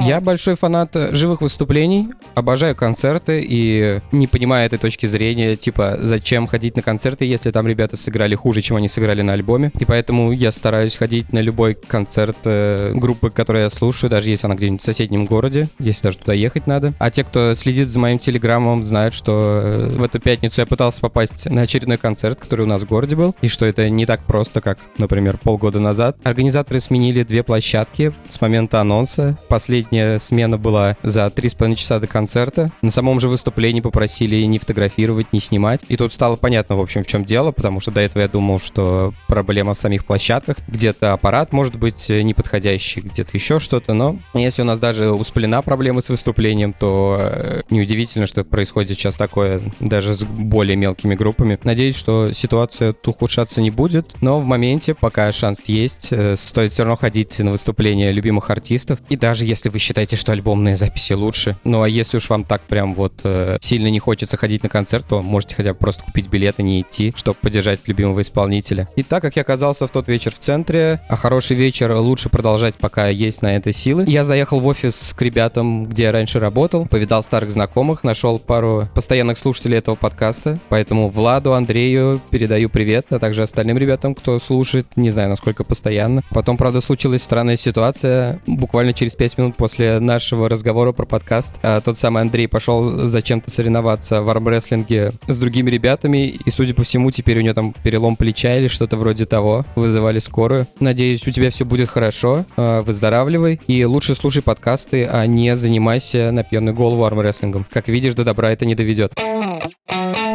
Я большой фанат живых выступлений, обожаю концерты и не понимаю этой точки зрения, типа, зачем ходить на концерты, если там ребята сыграли хуже, чем они сыграли на альбоме. И поэтому я стараюсь ходить на любой концерт э, группы, которую я слушаю, даже если она где-нибудь в соседнем городе, если даже туда ехать надо. А те, кто следит за моим телеграммом, знают, что э, в эту пятницу я пытался попасть на очередной концерт, который у нас в городе был, и что это не так просто, как, например, полгода назад. Организаторы сменили две площадки с момента анонса. Последний Последняя смена была за 3,5 часа до концерта. На самом же выступлении попросили не фотографировать, не снимать. И тут стало понятно, в общем, в чем дело, потому что до этого я думал, что проблема в самих площадках. Где-то аппарат может быть неподходящий, где-то еще что-то, но если у нас даже у Сплина проблемы с выступлением, то э, неудивительно, что происходит сейчас такое даже с более мелкими группами. Надеюсь, что ситуация ухудшаться не будет, но в моменте, пока шанс есть, э, стоит все равно ходить на выступления любимых артистов. И даже если вы считаете, что альбомные записи лучше. Ну а если уж вам так прям вот э, сильно не хочется ходить на концерт, то можете хотя бы просто купить билет и не идти, чтобы поддержать любимого исполнителя. И так как я оказался в тот вечер в центре, а хороший вечер лучше продолжать, пока есть на это силы, я заехал в офис к ребятам, где я раньше работал, повидал старых знакомых, нашел пару постоянных слушателей этого подкаста, поэтому Владу, Андрею передаю привет, а также остальным ребятам, кто слушает, не знаю, насколько постоянно. Потом, правда, случилась странная ситуация. Буквально через 5 минут после после нашего разговора про подкаст а, тот самый Андрей пошел зачем-то соревноваться в армрестлинге с другими ребятами, и, судя по всему, теперь у него там перелом плеча или что-то вроде того. Вызывали скорую. Надеюсь, у тебя все будет хорошо, а, выздоравливай, и лучше слушай подкасты, а не занимайся на пьяную голову армрестлингом. Как видишь, до добра это не доведет.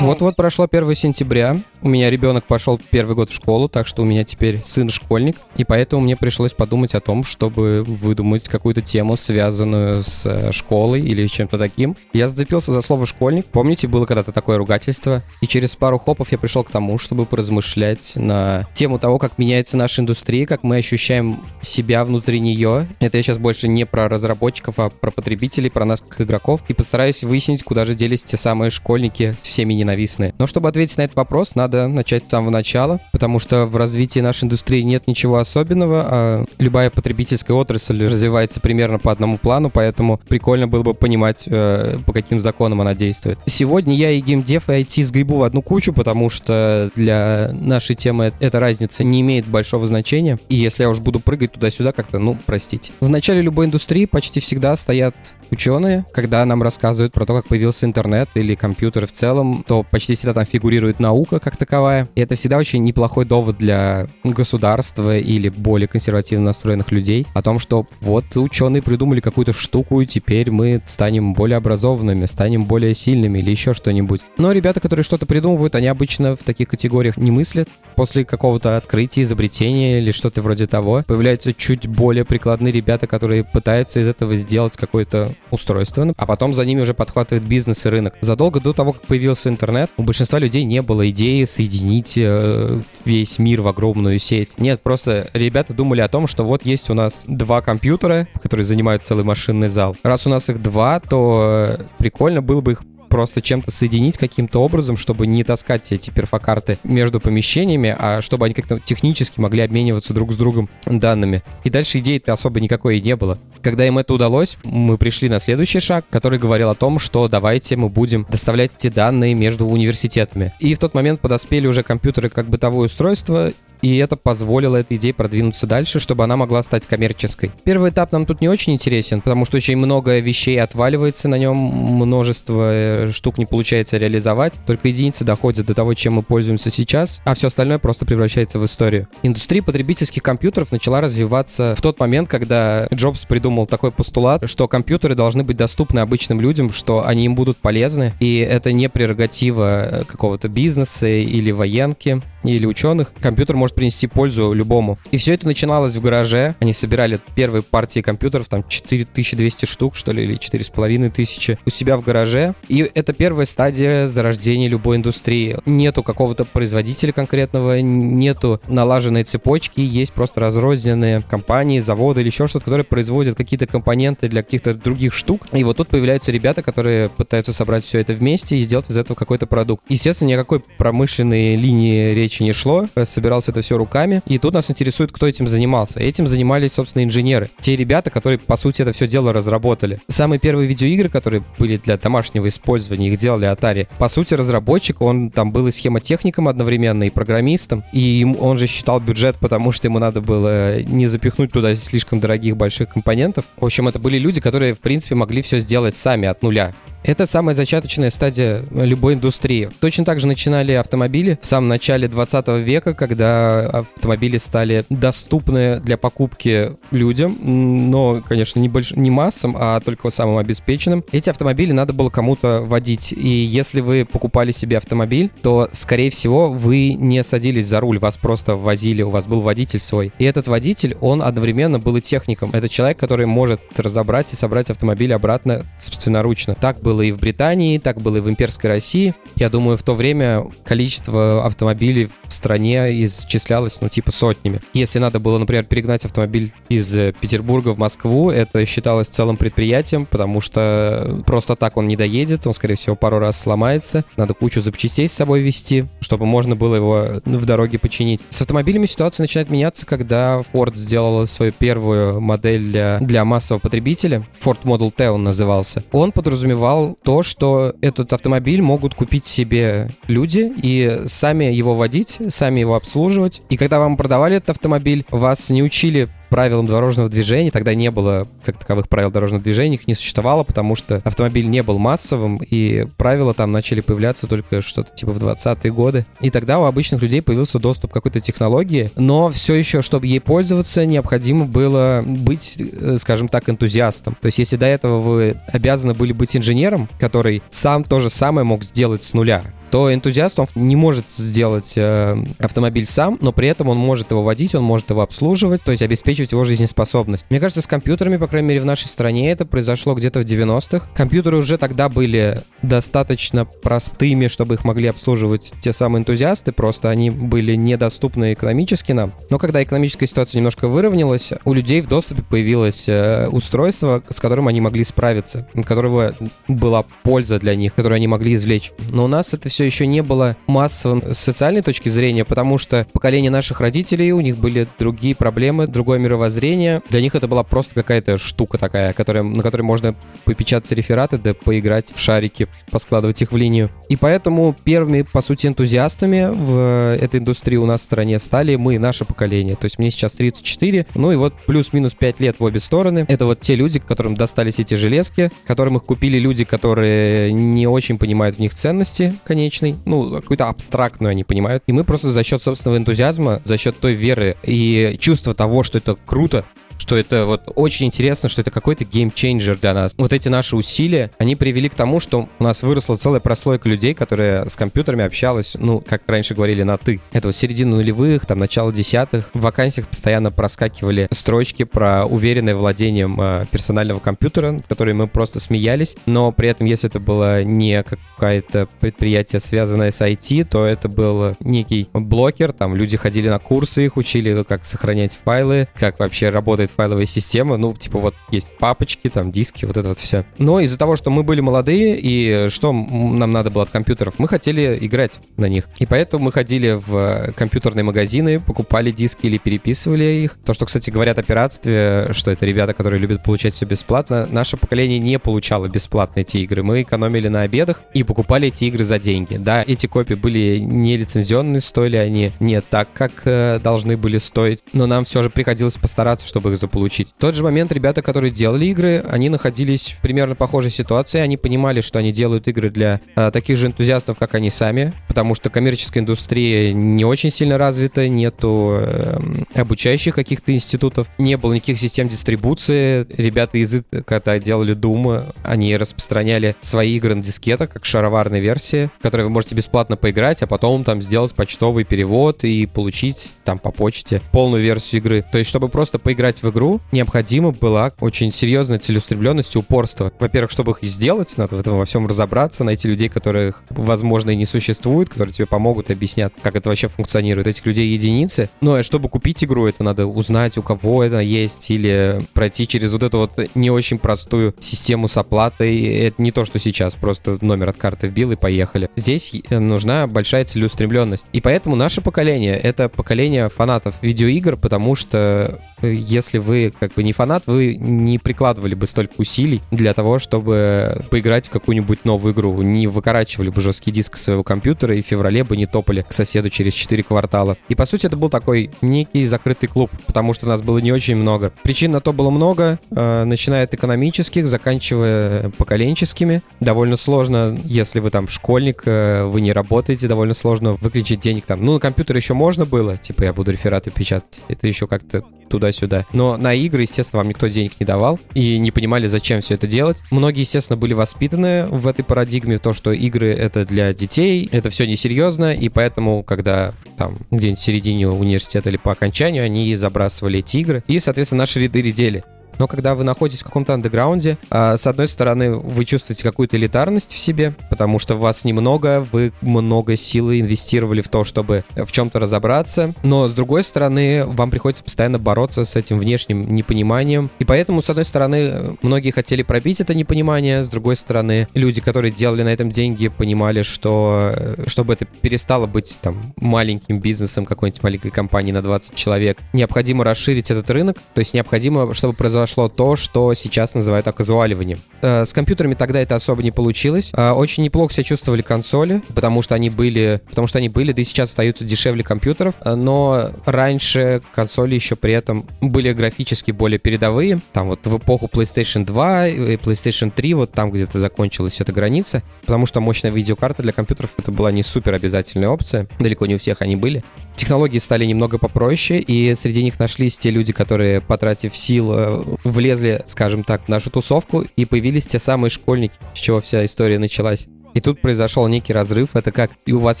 Вот-вот прошло 1 сентября. У меня ребенок пошел первый год в школу, так что у меня теперь сын школьник. И поэтому мне пришлось подумать о том, чтобы выдумать какую-то тему, связанную с э, школой или чем-то таким. Я зацепился за слово «школьник». Помните, было когда-то такое ругательство? И через пару хопов я пришел к тому, чтобы поразмышлять на тему того, как меняется наша индустрия, как мы ощущаем себя внутри нее. Это я сейчас больше не про разработчиков, а про потребителей, про нас как игроков. И постараюсь выяснить, куда же делись те самые школьники, всеми не ненавистные. Но чтобы ответить на этот вопрос, надо начать с самого начала, потому что в развитии нашей индустрии нет ничего особенного, а любая потребительская отрасль развивается примерно по одному плану, поэтому прикольно было бы понимать, э, по каким законам она действует. Сегодня я и геймдев, и IT сгребу в одну кучу, потому что для нашей темы эта разница не имеет большого значения, и если я уж буду прыгать туда-сюда как-то, ну, простите. В начале любой индустрии почти всегда стоят ученые, когда нам рассказывают про то, как появился интернет или компьютеры в целом, то почти всегда там фигурирует наука как таковая. И это всегда очень неплохой довод для государства или более консервативно настроенных людей о том, что вот ученые придумали какую-то штуку, и теперь мы станем более образованными, станем более сильными или еще что-нибудь. Но ребята, которые что-то придумывают, они обычно в таких категориях не мыслят. После какого-то открытия, изобретения или что-то вроде того, появляются чуть более прикладные ребята, которые пытаются из этого сделать какое-то устройство, а потом за ними уже подхватывает бизнес и рынок. Задолго до того, как появился интернет, у большинства людей не было идеи соединить э, весь мир в огромную сеть. Нет, просто ребята думали о том, что вот есть у нас два компьютера, которые занимают целый машинный зал. Раз у нас их два, то э, прикольно было бы их просто чем-то соединить каким-то образом, чтобы не таскать эти перфокарты между помещениями, а чтобы они как-то технически могли обмениваться друг с другом данными. И дальше идеи-то особо никакой и не было. Когда им это удалось, мы пришли на следующий шаг, который говорил о том, что давайте мы будем доставлять эти данные между университетами. И в тот момент подоспели уже компьютеры как бытовое устройство, и это позволило этой идее продвинуться дальше, чтобы она могла стать коммерческой. Первый этап нам тут не очень интересен, потому что очень много вещей отваливается на нем, множество э, штук не получается реализовать, только единицы доходят до того, чем мы пользуемся сейчас, а все остальное просто превращается в историю. Индустрия потребительских компьютеров начала развиваться в тот момент, когда Джобс придумал такой постулат, что компьютеры должны быть доступны обычным людям, что они им будут полезны, и это не прерогатива э, какого-то бизнеса или военки, или ученых, компьютер может принести пользу любому. И все это начиналось в гараже. Они собирали первые партии компьютеров, там 4200 штук, что ли, или 4500 у себя в гараже. И это первая стадия зарождения любой индустрии. Нету какого-то производителя конкретного, нету налаженной цепочки, есть просто разрозненные компании, заводы или еще что-то, которые производят какие-то компоненты для каких-то других штук. И вот тут появляются ребята, которые пытаются собрать все это вместе и сделать из этого какой-то продукт. Естественно, никакой промышленной линии речи не шло, собиралось это все руками. И тут нас интересует, кто этим занимался. Этим занимались, собственно, инженеры. Те ребята, которые, по сути, это все дело разработали. Самые первые видеоигры, которые были для домашнего использования, их делали Atari. По сути, разработчик, он там был и схемотехником одновременно, и программистом. И он же считал бюджет, потому что ему надо было не запихнуть туда слишком дорогих больших компонентов. В общем, это были люди, которые, в принципе, могли все сделать сами от нуля. Это самая зачаточная стадия любой индустрии. Точно так же начинали автомобили в самом начале 20 века, когда автомобили стали доступны для покупки людям, но, конечно, не, больш... не массам, а только самым обеспеченным. Эти автомобили надо было кому-то водить. И если вы покупали себе автомобиль, то, скорее всего, вы не садились за руль, вас просто возили, у вас был водитель свой. И этот водитель, он одновременно был и техником. Это человек, который может разобрать и собрать автомобиль обратно собственноручно. Так было и в Британии, так было и в имперской России. Я думаю, в то время количество автомобилей в стране исчислялось, ну, типа сотнями. Если надо было, например, перегнать автомобиль из Петербурга в Москву, это считалось целым предприятием, потому что просто так он не доедет, он, скорее всего, пару раз сломается. Надо кучу запчастей с собой вести, чтобы можно было его в дороге починить. С автомобилями ситуация начинает меняться, когда Ford сделала свою первую модель для, для массового потребителя. Ford Model T он назывался. Он подразумевал сказал то, что этот автомобиль могут купить себе люди и сами его водить, сами его обслуживать. И когда вам продавали этот автомобиль, вас не учили правилам дорожного движения. Тогда не было как таковых правил дорожного движения, их не существовало, потому что автомобиль не был массовым, и правила там начали появляться только что-то типа в 20-е годы. И тогда у обычных людей появился доступ к какой-то технологии, но все еще, чтобы ей пользоваться, необходимо было быть, э, скажем так, энтузиастом. То есть если до этого вы обязаны были быть инженером, который сам то же самое мог сделать с нуля, то энтузиаст он не может сделать э, автомобиль сам, но при этом он может его водить, он может его обслуживать, то есть обеспечивать его жизнеспособность. Мне кажется, с компьютерами, по крайней мере, в нашей стране это произошло где-то в 90-х. Компьютеры уже тогда были достаточно простыми, чтобы их могли обслуживать те самые энтузиасты, просто они были недоступны экономически нам. Но когда экономическая ситуация немножко выровнялась, у людей в доступе появилось э, устройство, с которым они могли справиться, от которого была польза для них, которую они могли извлечь. Но у нас это все все еще не было массовым с социальной точки зрения, потому что поколение наших родителей, у них были другие проблемы, другое мировоззрение. Для них это была просто какая-то штука такая, которая, на которой можно попечатать рефераты, да поиграть в шарики, поскладывать их в линию. И поэтому первыми, по сути, энтузиастами в этой индустрии у нас в стране стали мы, наше поколение. То есть мне сейчас 34, ну и вот плюс-минус 5 лет в обе стороны. Это вот те люди, которым достались эти железки, которым их купили люди, которые не очень понимают в них ценности, конечно, бесконечный, ну, какую-то абстрактную они понимают. И мы просто за счет собственного энтузиазма, за счет той веры и чувства того, что это круто, что это вот очень интересно, что это какой-то game changer для нас. Вот эти наши усилия, они привели к тому, что у нас выросла целая прослойка людей, которые с компьютерами общалась, ну, как раньше говорили, на «ты». Это вот середина нулевых, там, начало десятых. В вакансиях постоянно проскакивали строчки про уверенное владением э, персонального компьютера, над которыми мы просто смеялись. Но при этом, если это было не какое-то предприятие, связанное с IT, то это был некий blocker, там люди ходили на курсы, их учили, как сохранять файлы, как вообще работает работает файловая система. Ну, типа вот есть папочки, там диски, вот это вот все. Но из-за того, что мы были молодые, и что нам надо было от компьютеров, мы хотели играть на них. И поэтому мы ходили в компьютерные магазины, покупали диски или переписывали их. То, что, кстати, говорят о пиратстве, что это ребята, которые любят получать все бесплатно, наше поколение не получало бесплатно эти игры. Мы экономили на обедах и покупали эти игры за деньги. Да, эти копии были не лицензионные, стоили они не так, как э, должны были стоить, но нам все же приходилось постараться, чтобы их заполучить. В тот же момент ребята, которые делали игры, они находились в примерно похожей ситуации, они понимали, что они делают игры для а, таких же энтузиастов, как они сами, потому что коммерческая индустрия не очень сильно развита, нету э, обучающих каких-то институтов, не было никаких систем дистрибуции. Ребята из когда делали Doom, они распространяли свои игры на дискетах, как шароварная версия, в которой вы можете бесплатно поиграть, а потом там сделать почтовый перевод и получить там по почте полную версию игры. То есть, чтобы просто поиграть в игру, необходима была очень серьезная целеустремленность и упорство. Во-первых, чтобы их сделать, надо в этом во всем разобраться, найти людей, которых, возможно, и не существует, которые тебе помогут, объяснят, как это вообще функционирует. Этих людей единицы. Но ну, а чтобы купить игру, это надо узнать, у кого это есть, или пройти через вот эту вот не очень простую систему с оплатой. Это не то, что сейчас, просто номер от карты вбил и поехали. Здесь нужна большая целеустремленность. И поэтому наше поколение — это поколение фанатов видеоигр, потому что э, если вы как бы не фанат, вы не прикладывали бы столько усилий для того, чтобы поиграть в какую-нибудь новую игру. Не выкорачивали бы жесткий диск своего компьютера и в феврале бы не топали к соседу через 4 квартала. И по сути это был такой некий закрытый клуб, потому что нас было не очень много. Причин на то было много, э, начиная от экономических, заканчивая поколенческими. Довольно сложно, если вы там школьник, э, вы не работаете, довольно сложно выключить денег там. Ну, на компьютер еще можно было, типа я буду рефераты печатать. Это еще как-то туда-сюда. Но на игры, естественно, вам никто денег не давал и не понимали, зачем все это делать. Многие, естественно, были воспитаны в этой парадигме, то, что игры — это для детей, это все несерьезно, и поэтому, когда там где-нибудь в середине университета или по окончанию, они забрасывали эти игры, и, соответственно, наши ряды редели. Но когда вы находитесь в каком-то андеграунде, а, с одной стороны, вы чувствуете какую-то элитарность в себе, потому что вас немного, вы много силы инвестировали в то, чтобы в чем-то разобраться. Но с другой стороны, вам приходится постоянно бороться с этим внешним непониманием. И поэтому, с одной стороны, многие хотели пробить это непонимание, с другой стороны, люди, которые делали на этом деньги, понимали, что чтобы это перестало быть там маленьким бизнесом какой-нибудь маленькой компании на 20 человек, необходимо расширить этот рынок, то есть необходимо, чтобы произошло произошло то, что сейчас называют оказуаливанием. Э, с компьютерами тогда это особо не получилось. Э, очень неплохо себя чувствовали консоли, потому что они были, потому что они были, да и сейчас остаются дешевле компьютеров, э, но раньше консоли еще при этом были графически более передовые. Там вот в эпоху PlayStation 2 и PlayStation 3, вот там где-то закончилась эта граница, потому что мощная видеокарта для компьютеров это была не супер обязательная опция, далеко не у всех они были. Технологии стали немного попроще, и среди них нашлись те люди, которые, потратив сил, э, влезли, скажем так, в нашу тусовку, и появились те самые школьники, с чего вся история началась. И тут произошел некий разрыв. Это как и у вас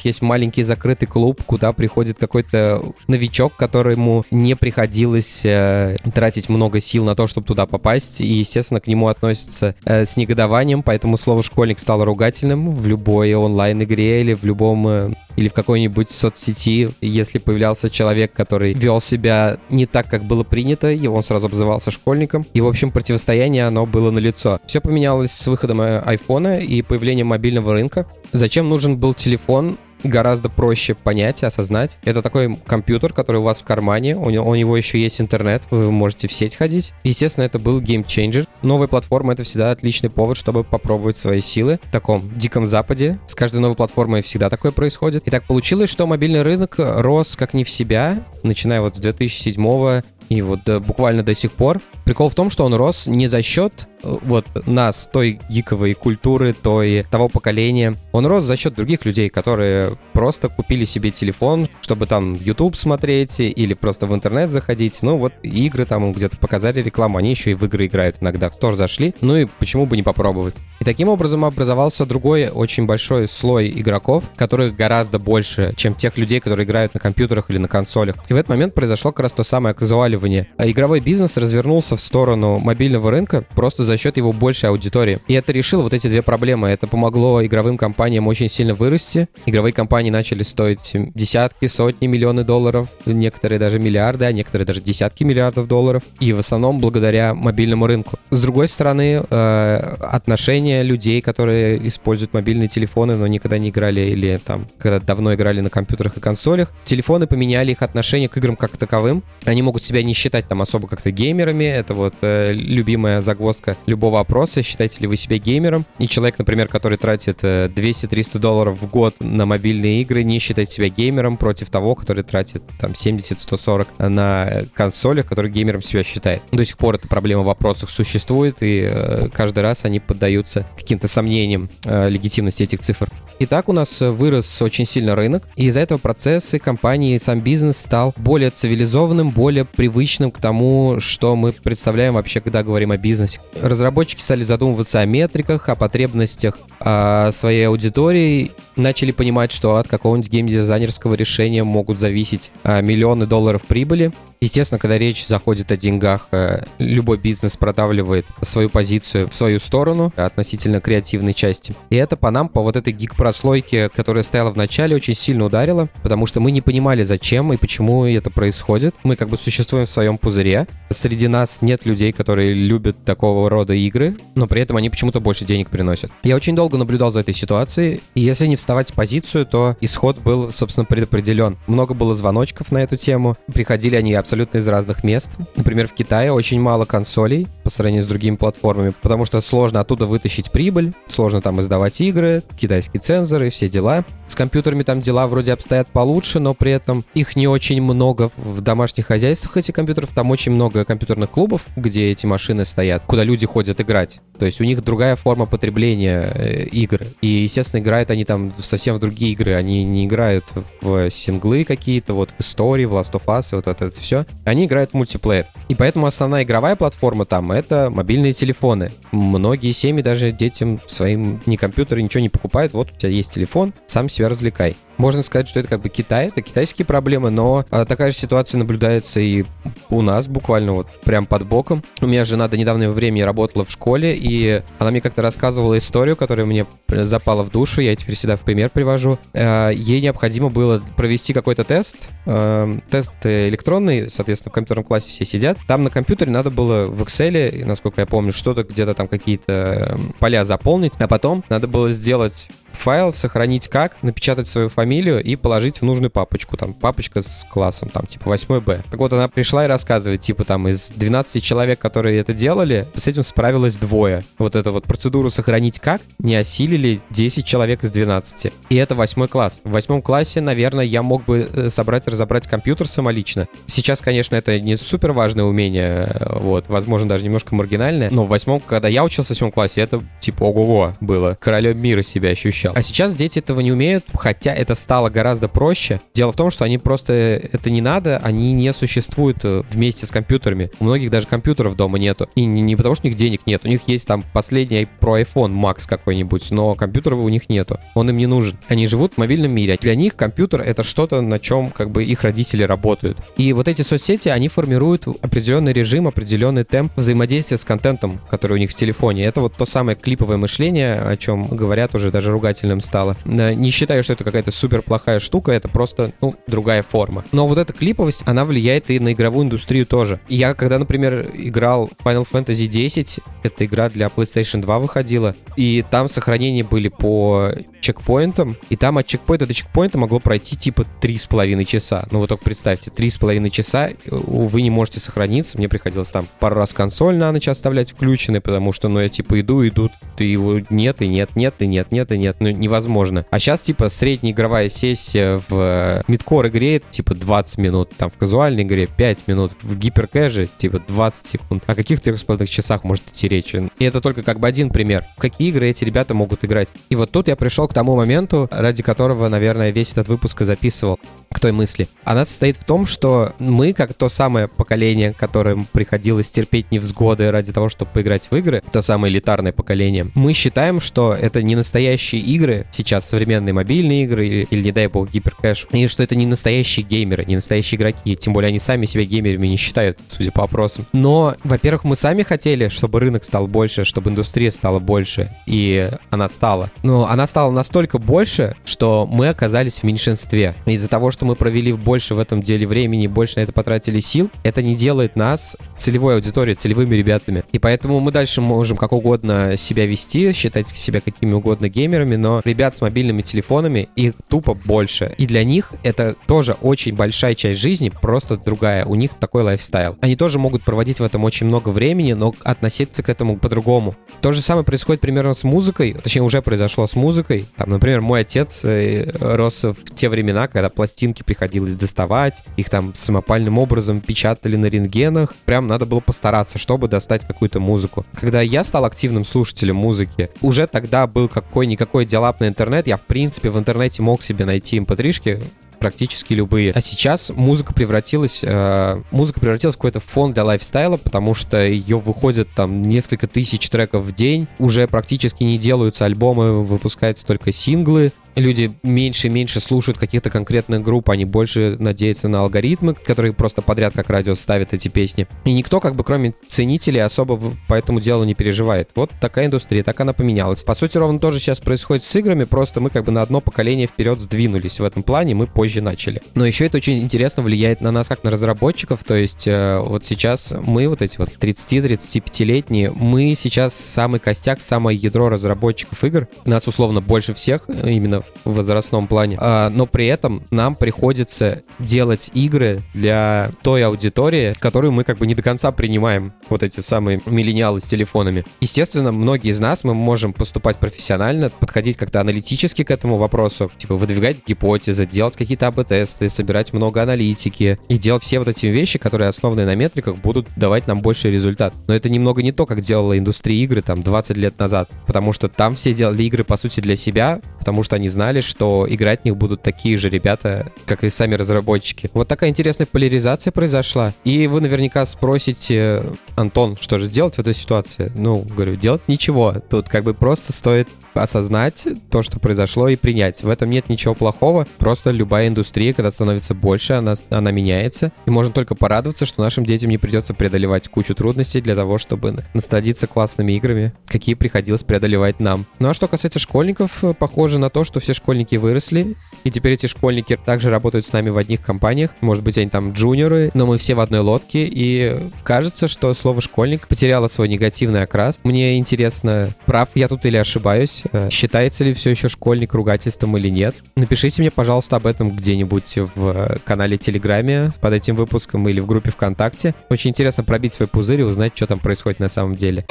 есть маленький закрытый клуб, куда приходит какой-то новичок, которому не приходилось э, тратить много сил на то, чтобы туда попасть. И, естественно, к нему относятся э, с негодованием. Поэтому слово школьник стало ругательным в любой онлайн-игре или в любом э, или в какой-нибудь соцсети, если появлялся человек, который вел себя не так, как было принято, и он сразу обзывался школьником. И, в общем, противостояние, оно было налицо. Все поменялось с выходом айфона и появлением мобильного рынка. Зачем нужен был телефон? Гораздо проще понять, осознать. Это такой компьютер, который у вас в кармане, у него, у него еще есть интернет, вы можете в сеть ходить. Естественно, это был game changer. Новая платформа — это всегда отличный повод, чтобы попробовать свои силы в таком диком западе. С каждой новой платформой всегда такое происходит. И так получилось, что мобильный рынок рос как не в себя, начиная вот с 2007 и вот э, буквально до сих пор. Прикол в том, что он рос не за счет э, вот нас, той гиковой культуры, той того поколения. Он рос за счет других людей, которые просто купили себе телефон, чтобы там YouTube смотреть или просто в интернет заходить. Ну вот игры там где-то показали рекламу, они еще и в игры играют иногда. В Store зашли, ну и почему бы не попробовать. И таким образом образовался другой очень большой слой игроков, которых гораздо больше, чем тех людей, которые играют на компьютерах или на консолях. И в этот момент произошло как раз то самое казуаливание. А игровой бизнес развернулся в сторону мобильного рынка просто за счет его большей аудитории. И это решило вот эти две проблемы. Это помогло игровым компаниям очень сильно вырасти. Игровые компании начали стоить десятки, сотни миллионы долларов, некоторые даже миллиарды, а некоторые даже десятки миллиардов долларов. И в основном благодаря мобильному рынку. С другой стороны, э, отношения людей, которые используют мобильные телефоны, но никогда не играли или там, когда давно играли на компьютерах и консолях, телефоны поменяли их отношение к играм как таковым. Они могут себя не считать там особо как-то геймерами. Это вот э, любимая загвоздка любого опроса. Считаете ли вы себя геймером? И человек, например, который тратит 200-300 э, долларов в год на мобильные игры, не считать себя геймером против того, который тратит там 70-140 на консолях, который геймером себя считает. До сих пор эта проблема в вопросах существует, и э, каждый раз они поддаются каким-то сомнениям э, легитимности этих цифр. Итак, у нас вырос очень сильно рынок, и из-за этого процессы компании, сам бизнес стал более цивилизованным, более привычным к тому, что мы представляем вообще, когда говорим о бизнесе. Разработчики стали задумываться о метриках, о потребностях о своей аудитории, начали понимать, что от какого-нибудь геймдизайнерского решения могут зависеть а, миллионы долларов прибыли. Естественно, когда речь заходит о деньгах, э, любой бизнес продавливает свою позицию в свою сторону относительно креативной части. И это по нам, по вот этой гик-прослойке, которая стояла в начале, очень сильно ударило, потому что мы не понимали, зачем и почему это происходит. Мы как бы существуем в своем пузыре. Среди нас нет людей, которые любят такого рода игры, но при этом они почему-то больше денег приносят. Я очень долго наблюдал за этой ситуацией, и если не вставать в позицию, то исход был, собственно, предопределен. Много было звоночков на эту тему, приходили они абсолютно из разных мест. Например, в Китае очень мало консолей по сравнению с другими платформами, потому что сложно оттуда вытащить прибыль, сложно там издавать игры, китайские цензоры, все дела. С компьютерами там дела вроде обстоят получше, но при этом их не очень много в домашних хозяйствах, эти компьютеров. Там очень много компьютерных клубов, где эти машины стоят, куда люди ходят играть. То есть у них другая форма потребления э, игр. И, естественно, играют они там совсем в другие игры. Они не играют в синглы какие-то, вот в истории, в Last of Us, вот это, это все. Они играют в мультиплеер. И поэтому основная игровая платформа там — это мобильные телефоны. Многие семьи даже детям своим ни компьютеры, ничего не покупают. Вот у тебя есть телефон, сам себя развлекай. Можно сказать, что это как бы Китай, это китайские проблемы, но а, такая же ситуация наблюдается и у нас буквально вот прям под боком. У меня жена до недавнего времени работала в школе, и она мне как-то рассказывала историю, которая мне запала в душу, я теперь всегда в пример привожу. А, ей необходимо было провести какой-то тест, а, тест электронный, соответственно, в компьютерном классе все сидят. Там на компьютере надо было в Excel, насколько я помню, что-то где-то там какие-то поля заполнить, а потом надо было сделать файл, сохранить как, напечатать свою фамилию и положить в нужную папочку. Там папочка с классом, там типа 8Б. Так вот, она пришла и рассказывает, типа там из 12 человек, которые это делали, с этим справилось двое. Вот эту вот процедуру сохранить как не осилили 10 человек из 12. И это восьмой класс. В восьмом классе, наверное, я мог бы э, собрать, разобрать компьютер самолично. Сейчас, конечно, это не супер важное умение, э, вот, возможно, даже немножко маргинальное, но в восьмом, когда я учился в восьмом классе, это типа ого-го было. Королем мира себя ощущал ощущал. А сейчас дети этого не умеют, хотя это стало гораздо проще. Дело в том, что они просто это не надо, они не существуют э, вместе с компьютерами. У многих даже компьютеров дома нету. И не, не потому, что у них денег нет. У них есть там последний про iPhone Max какой-нибудь, но компьютеров у них нету. Он им не нужен. Они живут в мобильном мире. Для них компьютер это что-то, на чем как бы их родители работают. И вот эти соцсети, они формируют определенный режим, определенный темп взаимодействия с контентом, который у них в телефоне. Это вот то самое клиповое мышление, о чем говорят уже даже ругать увлекательным стало. Не считаю, что это какая-то супер плохая штука, это просто, ну, другая форма. Но вот эта клиповость, она влияет и на игровую индустрию тоже. Я, когда, например, играл Final Fantasy 10, эта игра для PlayStation 2 выходила, и там сохранения были по чекпоинтом, и там от чекпоинта до чекпоинта могло пройти типа 3,5 часа. Ну вы только представьте, 3,5 часа вы не можете сохраниться. Мне приходилось там пару раз консоль на ночь оставлять включенной, потому что, ну, я типа иду, иду, ты его нет, и нет, нет, и нет, нет, и нет. Ну, невозможно. А сейчас, типа, средняя игровая сессия в мидкор игре это, типа, 20 минут. Там в казуальной игре 5 минут. В гиперкэже, типа, 20 секунд. О каких 3,5 часах может идти речь? И это только как бы один пример. В какие игры эти ребята могут играть? И вот тут я пришел к тому моменту, ради которого, наверное, весь этот выпуск и записывал к той мысли. Она состоит в том, что мы, как то самое поколение, которым приходилось терпеть невзгоды ради того, чтобы поиграть в игры, то самое элитарное поколение, мы считаем, что это не настоящие игры, сейчас современные мобильные игры или, или не дай бог, гиперкэш, и что это не настоящие геймеры, не настоящие игроки, тем более они сами себя геймерами не считают, судя по опросам. Но, во-первых, мы сами хотели, чтобы рынок стал больше, чтобы индустрия стала больше, и она стала. Но она стала настолько больше, что мы оказались в меньшинстве. Из-за того, что мы провели больше в этом деле времени, больше на это потратили сил, это не делает нас целевой аудиторией, целевыми ребятами. И поэтому мы дальше можем как угодно себя вести, считать себя какими угодно геймерами, но ребят с мобильными телефонами, их тупо больше. И для них это тоже очень большая часть жизни, просто другая. У них такой лайфстайл. Они тоже могут проводить в этом очень много времени, но относиться к этому по-другому. То же самое происходит примерно с музыкой, точнее уже произошло с музыкой. Там, например, мой отец э, рос в те времена, когда пластинки приходилось доставать, их там самопальным образом печатали на рентгенах. Прям надо было постараться, чтобы достать какую-то музыку. Когда я стал активным слушателем музыки, уже тогда был какой-никакой диалап на интернет. Я, в принципе, в интернете мог себе найти mp3-шки, практически любые. А сейчас музыка превратилась, э, музыка превратилась в какой-то фон для лайфстайла, потому что ее выходит там несколько тысяч треков в день, уже практически не делаются альбомы, выпускаются только синглы, люди меньше и меньше слушают каких-то конкретных групп, они больше надеются на алгоритмы, которые просто подряд как радио ставят эти песни. И никто, как бы кроме ценителей, особо по этому делу не переживает. Вот такая индустрия, так она поменялась. По сути, ровно тоже сейчас происходит с играми, просто мы как бы на одно поколение вперед сдвинулись в этом плане, мы позже начали. Но еще это очень интересно влияет на нас как на разработчиков, то есть э, вот сейчас мы, вот эти вот 30-35-летние, мы сейчас самый костяк, самое ядро разработчиков игр. Нас условно больше всех именно в возрастном плане. А, но при этом нам приходится делать игры для той аудитории, которую мы как бы не до конца принимаем. Вот эти самые миллениалы с телефонами. Естественно, многие из нас мы можем поступать профессионально, подходить как-то аналитически к этому вопросу, типа выдвигать гипотезы, делать какие-то АБ-тесты, собирать много аналитики и делать все вот эти вещи, которые основаны на метриках, будут давать нам больший результат. Но это немного не то, как делала индустрия игры там 20 лет назад, потому что там все делали игры по сути для себя, потому что они знали, что играть в них будут такие же ребята, как и сами разработчики. Вот такая интересная поляризация произошла. И вы наверняка спросите, Антон, что же делать в этой ситуации? Ну, говорю, делать ничего. Тут как бы просто стоит осознать то, что произошло, и принять. В этом нет ничего плохого. Просто любая индустрия, когда становится больше, она, она меняется. И можно только порадоваться, что нашим детям не придется преодолевать кучу трудностей для того, чтобы насладиться классными играми, какие приходилось преодолевать нам. Ну а что касается школьников, похоже на то, что все школьники выросли, и теперь эти школьники также работают с нами в одних компаниях. Может быть, они там джуниоры, но мы все в одной лодке, и кажется, что слово «школьник» потеряло свой негативный окрас. Мне интересно, прав я тут или ошибаюсь, Э, считается ли все еще школьник ругательством или нет? Напишите мне, пожалуйста, об этом где-нибудь в э, канале Телеграме под этим выпуском или в группе ВКонтакте. Очень интересно пробить свой пузырь и узнать, что там происходит на самом деле.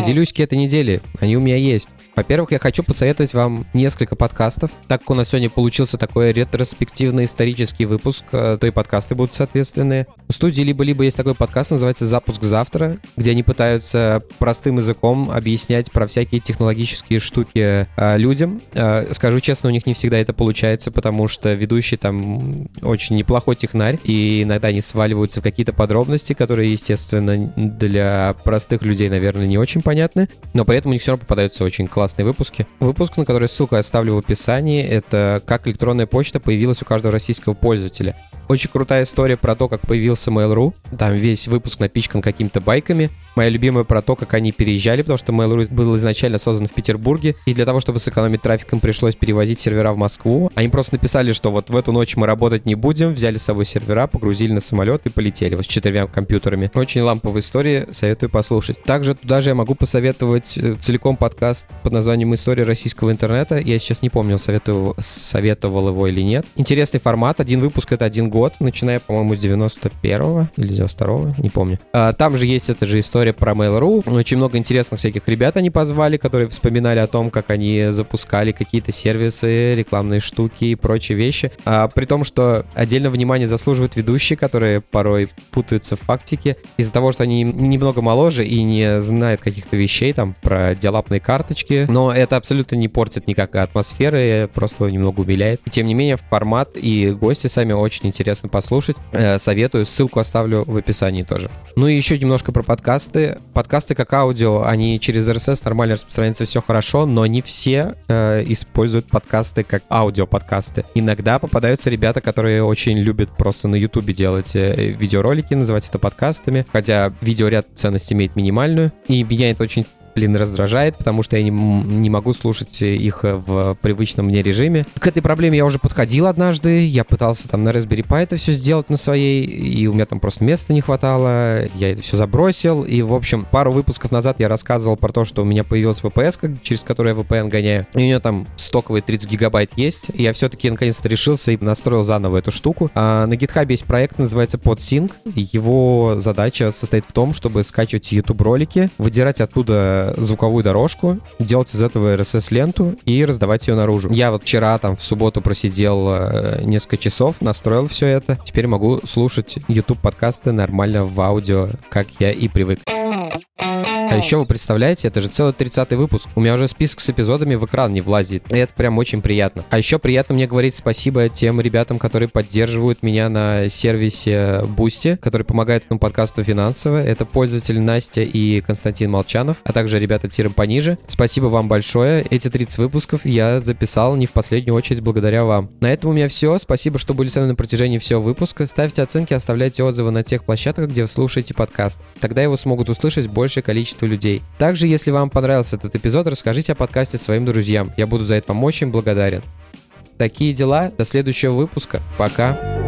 Поделюсь этой недели, они у меня есть. Во-первых, я хочу посоветовать вам несколько подкастов. Так как у нас сегодня получился такой ретроспективный исторический выпуск, э, то и подкасты будут соответственные. У студии либо-либо есть такой подкаст, называется «Запуск завтра», где они пытаются простым языком объяснять про всякие технологические штуки э, людям. Э, скажу честно, у них не всегда это получается, потому что ведущий там очень неплохой технарь, и иногда они сваливаются в какие-то подробности, которые, естественно, для простых людей, наверное, не очень понятны, но при этом у них все равно попадаются очень классные выпуски. Выпуск, на который ссылку я оставлю в описании, это как электронная почта появилась у каждого российского пользователя. Очень крутая история про то, как появился Mail.ru. Там весь выпуск напичкан какими-то байками. Моя любимая про то, как они переезжали, потому что Mail.ru был изначально создан в Петербурге, и для того, чтобы сэкономить трафик, им пришлось перевозить сервера в Москву. Они просто написали, что вот в эту ночь мы работать не будем, взяли с собой сервера, погрузили на самолет и полетели вот с четырьмя компьютерами. Очень ламповая история, советую послушать. Также туда же я могу посоветовать э, целиком подкаст под названием «История российского интернета». Я сейчас не помню, советовал, советовал его или нет. Интересный формат, один выпуск — это один год, начиная, по-моему, с 91-го или 92-го, не помню. А, там же есть эта же история про Mail.ru. Очень много интересных всяких ребят они позвали, которые вспоминали о том, как они запускали какие-то сервисы, рекламные штуки и прочие вещи. А, при том, что отдельно внимание заслуживают ведущие, которые порой путаются в фактике из-за того, что они немного моложе и не знают каких-то вещей там про диалапные карточки. Но это абсолютно не портит никак атмосферы, просто немного умиляет. Тем не менее, формат и гости сами очень интересно послушать. Э, советую, ссылку оставлю в описании тоже. Ну и еще немножко про подкасты. Подкасты как аудио, они через RSS нормально распространяются, все хорошо, но не все э, используют подкасты как аудиоподкасты. Иногда попадаются ребята, которые очень любят просто на YouTube делать э, видеоролики, называть это подкастами, хотя видеоряд ценность имеет минимальную. И меня это очень блин, раздражает, потому что я не, не могу слушать их в привычном мне режиме. К этой проблеме я уже подходил однажды, я пытался там на Raspberry Pi это все сделать на своей, и у меня там просто места не хватало, я это все забросил, и, в общем, пару выпусков назад я рассказывал про то, что у меня появилась VPS, через которую я VPN гоняю, и у нее там стоковые 30 гигабайт есть, и я все-таки наконец-то решился и настроил заново эту штуку. А на GitHub есть проект, называется PodSync, его задача состоит в том, чтобы скачивать YouTube-ролики, выдирать оттуда звуковую дорожку, делать из этого RSS-ленту и раздавать ее наружу. Я вот вчера там в субботу просидел э, несколько часов, настроил все это. Теперь могу слушать YouTube-подкасты нормально в аудио, как я и привык. А еще вы представляете, это же целый 30 выпуск. У меня уже список с эпизодами в экран не влазит. И это прям очень приятно. А еще приятно мне говорить спасибо тем ребятам, которые поддерживают меня на сервисе Boosty, который помогает этому подкасту финансово. Это пользователи Настя и Константин Молчанов, а также ребята тиром пониже. Спасибо вам большое. Эти 30 выпусков я записал не в последнюю очередь благодаря вам. На этом у меня все. Спасибо, что были со мной на протяжении всего выпуска. Ставьте оценки, оставляйте отзывы на тех площадках, где вы слушаете подкаст. Тогда его смогут услышать большее количество количество людей. Также, если вам понравился этот эпизод, расскажите о подкасте своим друзьям. Я буду за это вам очень благодарен. Такие дела. До следующего выпуска. Пока.